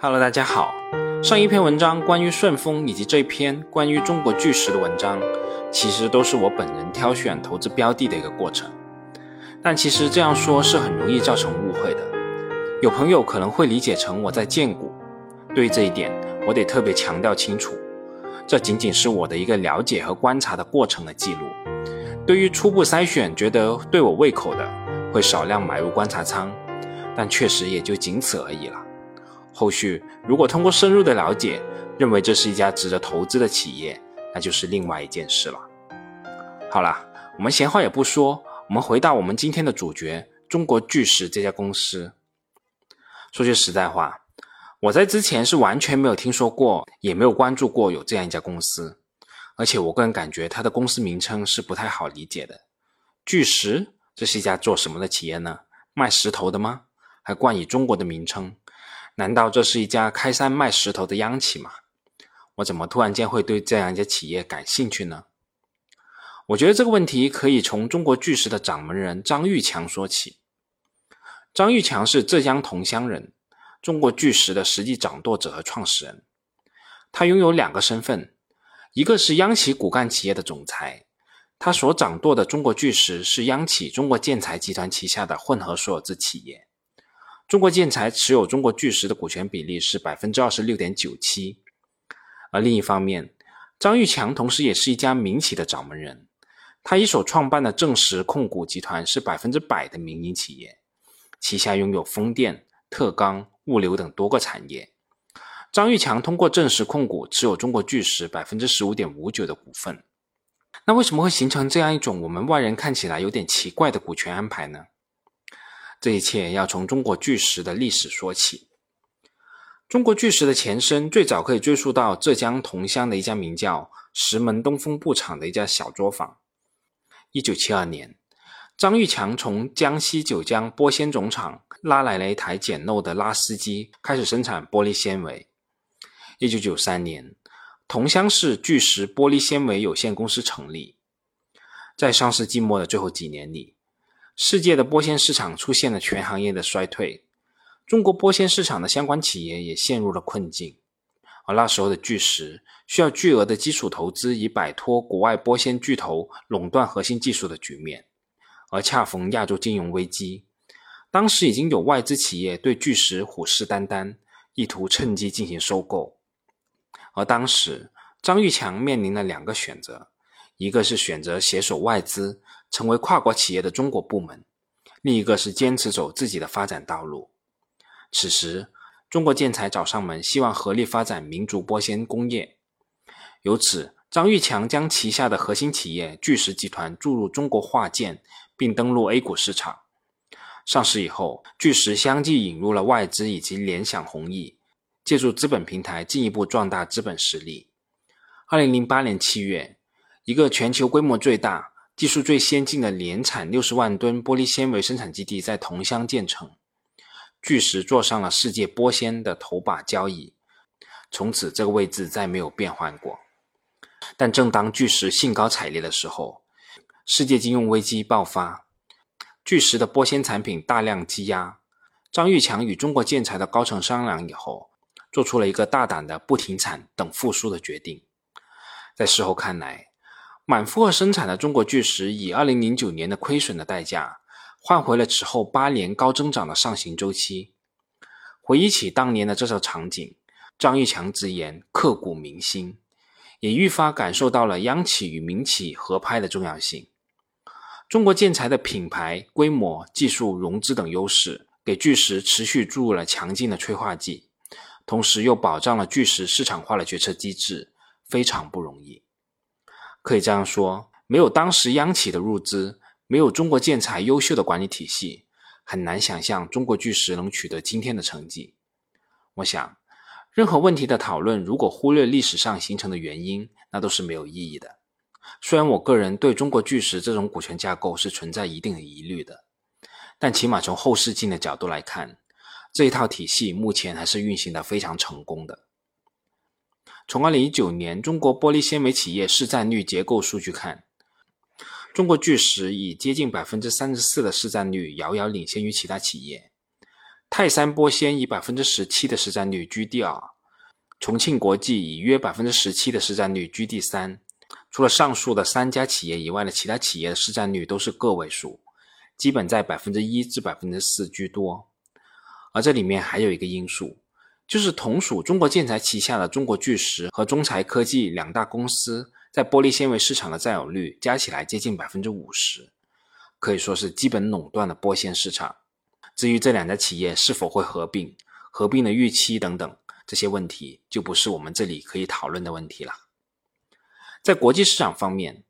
Hello，大家好。上一篇文章关于顺丰，以及这篇关于中国巨石的文章，其实都是我本人挑选投资标的的一个过程。但其实这样说是很容易造成误会的。有朋友可能会理解成我在荐股，对于这一点，我得特别强调清楚，这仅仅是我的一个了解和观察的过程的记录。对于初步筛选觉得对我胃口的，会少量买入观察仓，但确实也就仅此而已了。后续如果通过深入的了解，认为这是一家值得投资的企业，那就是另外一件事了。好了，我们闲话也不说，我们回到我们今天的主角——中国巨石这家公司。说句实在话，我在之前是完全没有听说过，也没有关注过有这样一家公司，而且我个人感觉它的公司名称是不太好理解的。巨石，这是一家做什么的企业呢？卖石头的吗？还冠以中国的名称？难道这是一家开山卖石头的央企吗？我怎么突然间会对这样一家企业感兴趣呢？我觉得这个问题可以从中国巨石的掌门人张玉强说起。张玉强是浙江桐乡人，中国巨石的实际掌舵者和创始人。他拥有两个身份，一个是央企骨干企业的总裁，他所掌舵的中国巨石是央企中国建材集团旗下的混合所有制企业。中国建材持有中国巨石的股权比例是百分之二十六点九七，而另一方面，张玉强同时也是一家民企的掌门人，他一手创办的正实控股集团是百分之百的民营企业，旗下拥有风电、特钢、物流等多个产业。张玉强通过正实控股持有中国巨石百分之十五点五九的股份，那为什么会形成这样一种我们外人看起来有点奇怪的股权安排呢？这一切要从中国巨石的历史说起。中国巨石的前身最早可以追溯到浙江桐乡的一家名叫石门东风布厂的一家小作坊。一九七二年，张玉强从江西九江玻纤总厂拉来了一台简陋的拉丝机，开始生产玻璃纤维。一九九三年，桐乡市巨石玻璃纤维有限公司成立。在上世纪末的最后几年里，世界的玻纤市场出现了全行业的衰退，中国玻纤市场的相关企业也陷入了困境。而那时候的巨石需要巨额的基础投资，以摆脱国外玻纤巨头垄断核心技术的局面。而恰逢亚洲金融危机，当时已经有外资企业对巨石虎视眈眈，意图趁机进行收购。而当时张玉强面临了两个选择，一个是选择携手外资。成为跨国企业的中国部门，另一个是坚持走自己的发展道路。此时，中国建材找上门，希望合力发展民族玻纤工业。由此，张玉强将旗下的核心企业巨石集团注入中国化建，并登陆 A 股市场。上市以后，巨石相继引入了外资以及联想弘毅，借助资本平台进一步壮大资本实力。二零零八年七月，一个全球规模最大。技术最先进的年产六十万吨玻璃纤维生产基地在桐乡建成，巨石坐上了世界玻纤的头把交椅，从此这个位置再没有变换过。但正当巨石兴高采烈的时候，世界金融危机爆发，巨石的玻纤产品大量积压。张玉强与中国建材的高层商量以后，做出了一个大胆的不停产等复苏的决定。在事后看来，满负荷生产的中国巨石，以二零零九年的亏损的代价，换回了此后八年高增长的上行周期。回忆起当年的这则场景，张玉强直言刻骨铭心，也愈发感受到了央企与民企合拍的重要性。中国建材的品牌、规模、技术、融资等优势，给巨石持续注入了强劲的催化剂，同时又保障了巨石市场化的决策机制，非常不容易。可以这样说，没有当时央企的入资，没有中国建材优秀的管理体系，很难想象中国巨石能取得今天的成绩。我想，任何问题的讨论，如果忽略历史上形成的原因，那都是没有意义的。虽然我个人对中国巨石这种股权架构是存在一定的疑虑的，但起码从后视镜的角度来看，这一套体系目前还是运行的非常成功的。从二零一九年中国玻璃纤维企业市占率结构数据看，中国巨石以接近百分之三十四的市占率遥遥领先于其他企业。泰山玻纤以百分之十七的市占率居第二，重庆国际以约百分之十七的市占率居第三。除了上述的三家企业以外的其他企业的市占率都是个位数，基本在百分之一至百分之四居多。而这里面还有一个因素，就是同属中国建材旗下的中国巨石和中材科技两大公司在玻璃纤维市场的占有率加起来接近百分之五十，可以说是基本垄断了玻纤市场。至于这两家企业是否会合并、合并的预期等等这些问题，就不是我们这里可以讨论的问题了。在国际市场方面，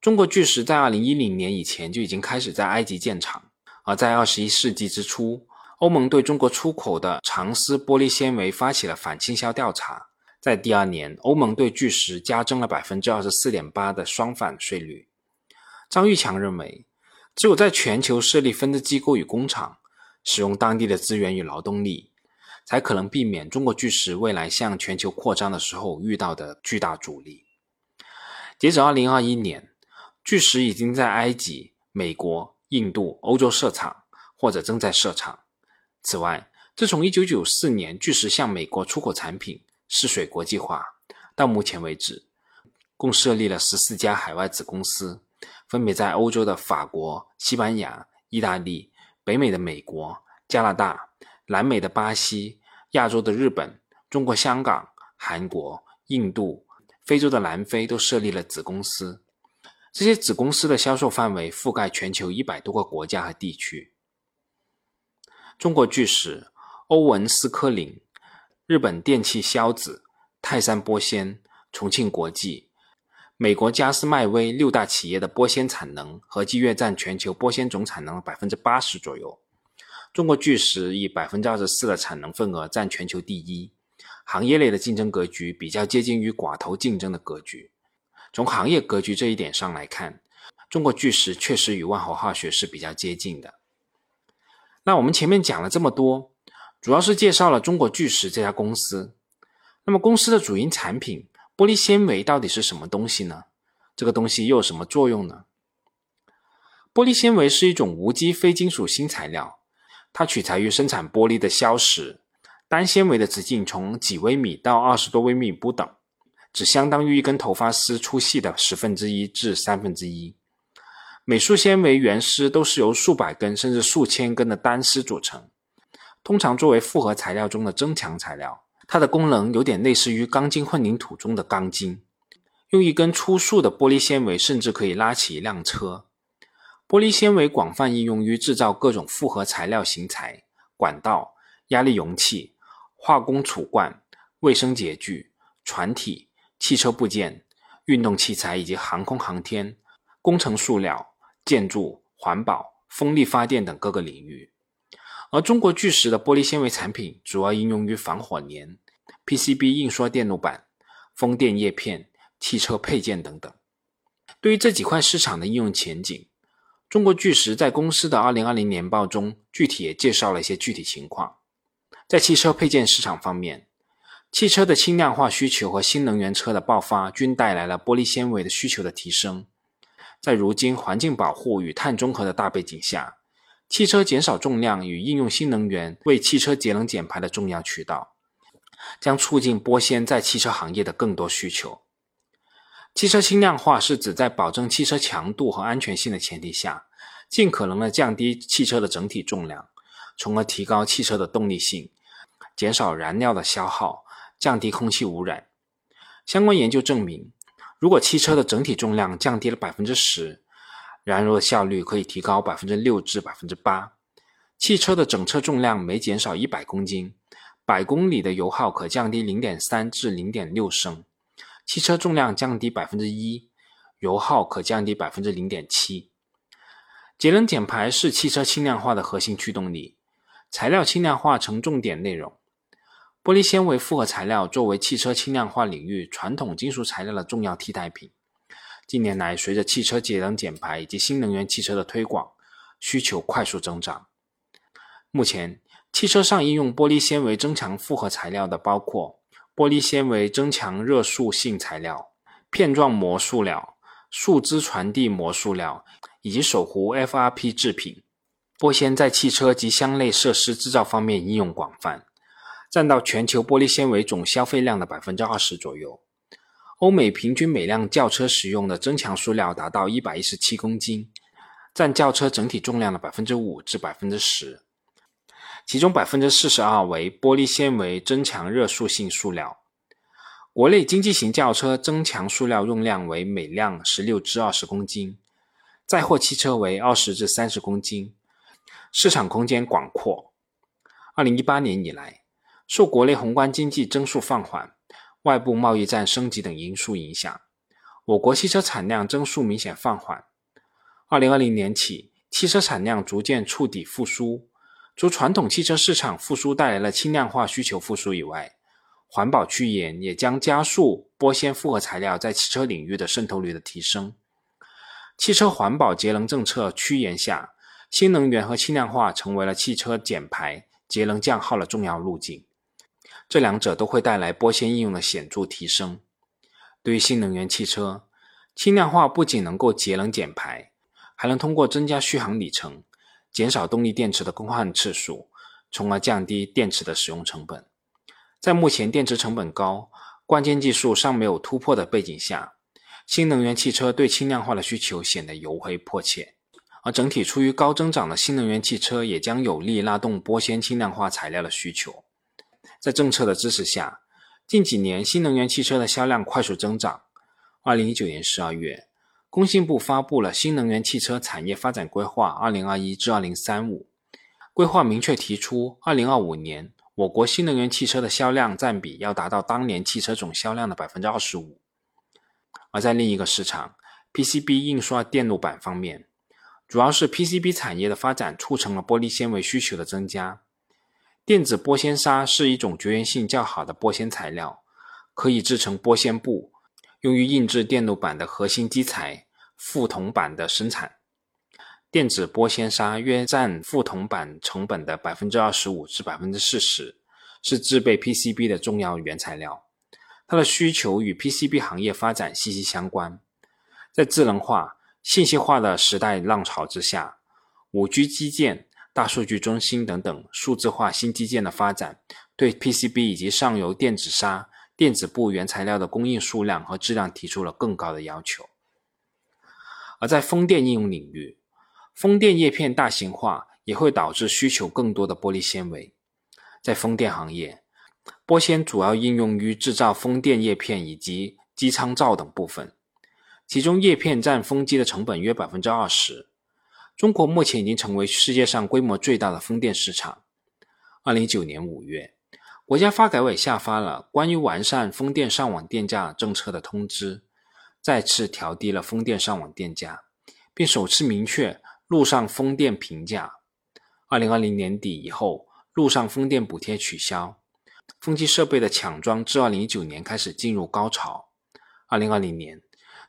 中国巨石在二零一零年以前就已经开始在埃及建厂，而在二十一世纪之初，欧盟对中国出口的长丝玻璃纤维发起了反倾销调查，在第二年，欧盟对巨石加征了百分之二十四点八的双反税率。张玉强认为，只有在全球设立分支机构与工厂。使用当地的资源与劳动力，才可能避免中国巨石未来向全球扩张的时候遇到的巨大阻力。截止二零二一年，巨石已经在埃及、美国、印度、欧洲设厂或者正在设厂。此外，自从一九九四年巨石向美国出口产品试水国际化到目前为止，共设立了十四家海外子公司，分别在欧洲的法国、西班牙、意大利。北美的美国、加拿大、南美的巴西、亚洲的日本、中国香港、韩国、印度、非洲的南非都设立了子公司。这些子公司的销售范围覆盖全球一百多个国家和地区。中国巨石、欧文斯科林、日本电器硝子、泰山玻纤、重庆国际。美国加斯迈威六大企业的玻纤产能合计约占全球玻纤总产能百分之八十左右。中国巨石以百分之二十四的产能份额占全球第一，行业内的竞争格局比较接近于寡头竞争的格局。从行业格局这一点上来看，中国巨石确实与万豪化学是比较接近的。那我们前面讲了这么多，主要是介绍了中国巨石这家公司。那么公司的主营产品。玻璃纤维到底是什么东西呢？这个东西又有什么作用呢？玻璃纤维是一种无机非金属新材料，它取材于生产玻璃的硝石，单纤维的直径从几微米到二十多微米不等，只相当于一根头发丝粗细的十分之一至三分之一。每束纤维原丝都是由数百根甚至数千根的单丝组成，通常作为复合材料中的增强材料。它的功能有点类似于钢筋混凝土中的钢筋，用一根粗束的玻璃纤维甚至可以拉起一辆车。玻璃纤维广泛应用于制造各种复合材料型材、管道、压力容器、化工储罐、卫生洁具、船体、汽车部件、运动器材以及航空航天、工程塑料、建筑、环保、风力发电等各个领域。而中国巨石的玻璃纤维产品主要应用于防火粘、PCB 印刷电路板、风电叶片、汽车配件等等。对于这几块市场的应用前景，中国巨石在公司的2020年报中具体也介绍了一些具体情况。在汽车配件市场方面，汽车的轻量化需求和新能源车的爆发均带来了玻璃纤维的需求的提升。在如今环境保护与碳中和的大背景下，汽车减少重量与应用新能源为汽车节能减排的重要渠道，将促进玻纤在汽车行业的更多需求。汽车轻量化是指在保证汽车强度和安全性的前提下，尽可能的降低汽车的整体重量，从而提高汽车的动力性，减少燃料的消耗，降低空气污染。相关研究证明，如果汽车的整体重量降低了百分之十。燃油的效率可以提高百分之六至百分之八，汽车的整车重量每减少一百公斤，百公里的油耗可降低零点三至零点六升；汽车重量降低百分之一，油耗可降低百分之零点七。节能减排是汽车轻量化的核心驱动力，材料轻量化成重点内容。玻璃纤维复合材料作为汽车轻量化领域传统金属材料的重要替代品。近年来，随着汽车节能减排以及新能源汽车的推广，需求快速增长。目前，汽车上应用玻璃纤维增强复合材料的包括玻璃纤维增强热塑性材料、片状膜塑料、树脂传递膜塑料以及手弧 FRP 制品。玻纤在汽车及箱类设施制造方面应用广泛，占到全球玻璃纤维总消费量的百分之二十左右。欧美平均每辆轿车使用的增强塑料达到一百一十七公斤，占轿车整体重量的百分之五至百分之十，其中百分之四十二为玻璃纤维增强热塑性塑料。国内经济型轿车增强塑料用量为每辆十六至二十公斤，载货汽车为二十至三十公斤。市场空间广阔。二零一八年以来，受国内宏观经济增速放缓、外部贸易战升级等因素影响，我国汽车产量增速明显放缓。二零二零年起，汽车产量逐渐触底复苏。除传统汽车市场复苏带来了轻量化需求复苏以外，环保趋严也将加速玻纤复合材料在汽车领域的渗透率的提升。汽车环保节能政策趋严下，新能源和轻量化成为了汽车减排、节能降耗的重要路径，这两者都会带来玻纤应用的显著提升。对于新能源汽车，轻量化不仅能够节能减排，还能通过增加续航里程、减少动力电池的更换次数，从而降低电池的使用成本。在目前电池成本高、关键技术尚没有突破的背景下，新能源汽车对轻量化的需求显得尤为迫切。而整体处于高增长的新能源汽车也将有力拉动玻纤轻量化材料的需求。在政策的支持下，近几年新能源汽车的销量快速增长。二零一九年十二月，工信部发布了《新能源汽车产业发展规划（二零二一至二零三五）》，规划明确提出，二零二五年我国新能源汽车的销量占比要达到当年汽车总销量的百分之二十五。而在另一个市场，PCB 印刷电路板方面，主要是 PCB 产业的发展促成了玻璃纤维需求的增加。电子玻纤纱是一种绝缘性较好的玻纤材料，可以制成玻纤布，用于印制电路板的核心基材覆铜板的生产。电子玻纤纱约占覆铜板成本的百分之二十五至百分之四十，是制备 PCB 的重要原材料。它的需求与 PCB 行业发展息息相关。在智能化。信息化的时代浪潮之下，五 G 基建、大数据中心等等数字化新基建的发展，对 PCB 以及上游电子纱、电子布原材料的供应数量和质量提出了更高的要求。而在风电应用领域，风电叶片大型化也会导致需求更多的玻璃纤维。在风电行业，玻纤主要应用于制造风电叶片以及机舱罩等部分。其中叶片占风机的成本约百分之二十。中国目前已经成为世界上规模最大的风电市场。二零一九年五月，国家发改委下发了关于完善风电上网电价政策的通知，再次调低了风电上网电价，并首次明确陆上风电平价。二零二零年底以后，陆上风电补贴取消，风机设备的抢装至二零一九年开始进入高潮。二零二零年。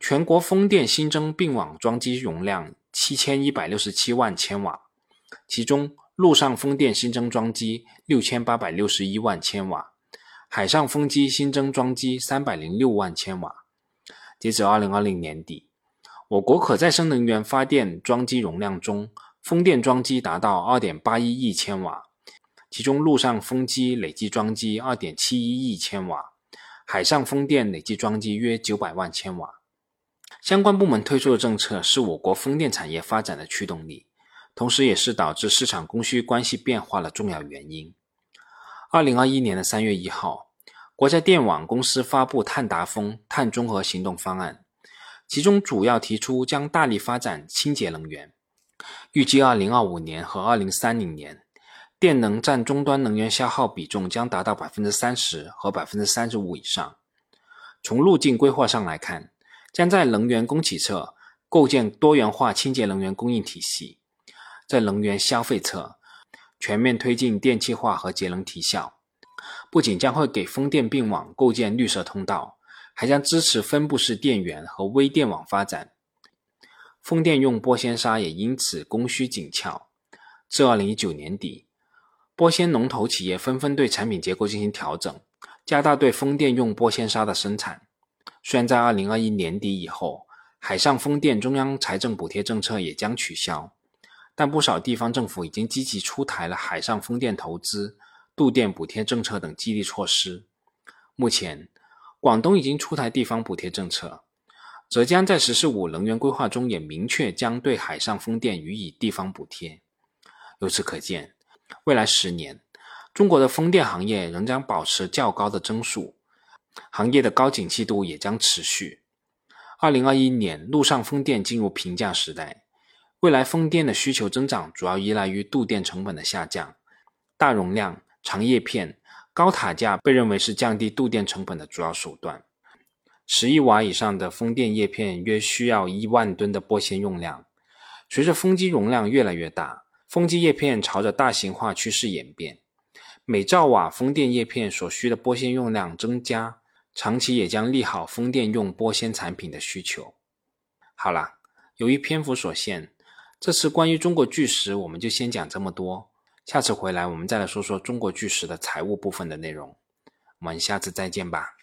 全国风电新增并网装机容量七千一百六十七万千瓦，其中陆上风电新增装机六千八百六十一万千瓦，海上风机新增装机三百零六万千瓦。截止二零二零年底，我国可再生能源发电装机容量中，风电装机达到二点八一亿千瓦，其中陆上风机累计装机二点七一亿千瓦，海上风电累计装机约九百万千瓦。相关部门推出的政策是我国风电产业发展的驱动力，同时也是导致市场供需关系变化的重要原因。二零二一年的三月一号，国家电网公司发布碳达峰碳中和行动方案，其中主要提出将大力发展清洁能源，预计二零二五年和二零三零年，电能占终端能源消耗比重将达到百分之三十和百分之三十五以上。从路径规划上来看，将在能源供给侧构建多元化清洁能源供应体系，在能源消费侧全面推进电气化和节能提效。不仅将会给风电并网构建绿色通道，还将支持分布式电源和微电网发展。风电用玻纤纱也因此供需紧俏。至二零一九年底，玻纤龙头企业纷纷对产品结构进行调整，加大对风电用玻纤纱的生产。虽然在二零二一年底以后，海上风电中央财政补贴政策也将取消，但不少地方政府已经积极出台了海上风电投资、度电补贴政策等激励措施。目前，广东已经出台地方补贴政策，浙江在“十四五”能源规划中也明确将对海上风电予以地方补贴。由此可见，未来十年，中国的风电行业仍将保持较高的增速，行业的高景气度也将持续。二零二一年，陆上风电进入平价时代。未来风电的需求增长主要依赖于度电成本的下降。大容量、长叶片、高塔架被认为是降低度电成本的主要手段。十亿瓦以上的风电叶片约需要一万吨的玻纤用量。随着风机容量越来越大，风机叶片朝着大型化趋势演变。每兆瓦风电叶片所需的玻纤用量增加，长期也将利好风电用玻纤产品的需求。好了，由于篇幅所限。这次关于中国巨石，我们就先讲这么多。下次回来，我们再来说说中国巨石的财务部分的内容。我们下次再见吧。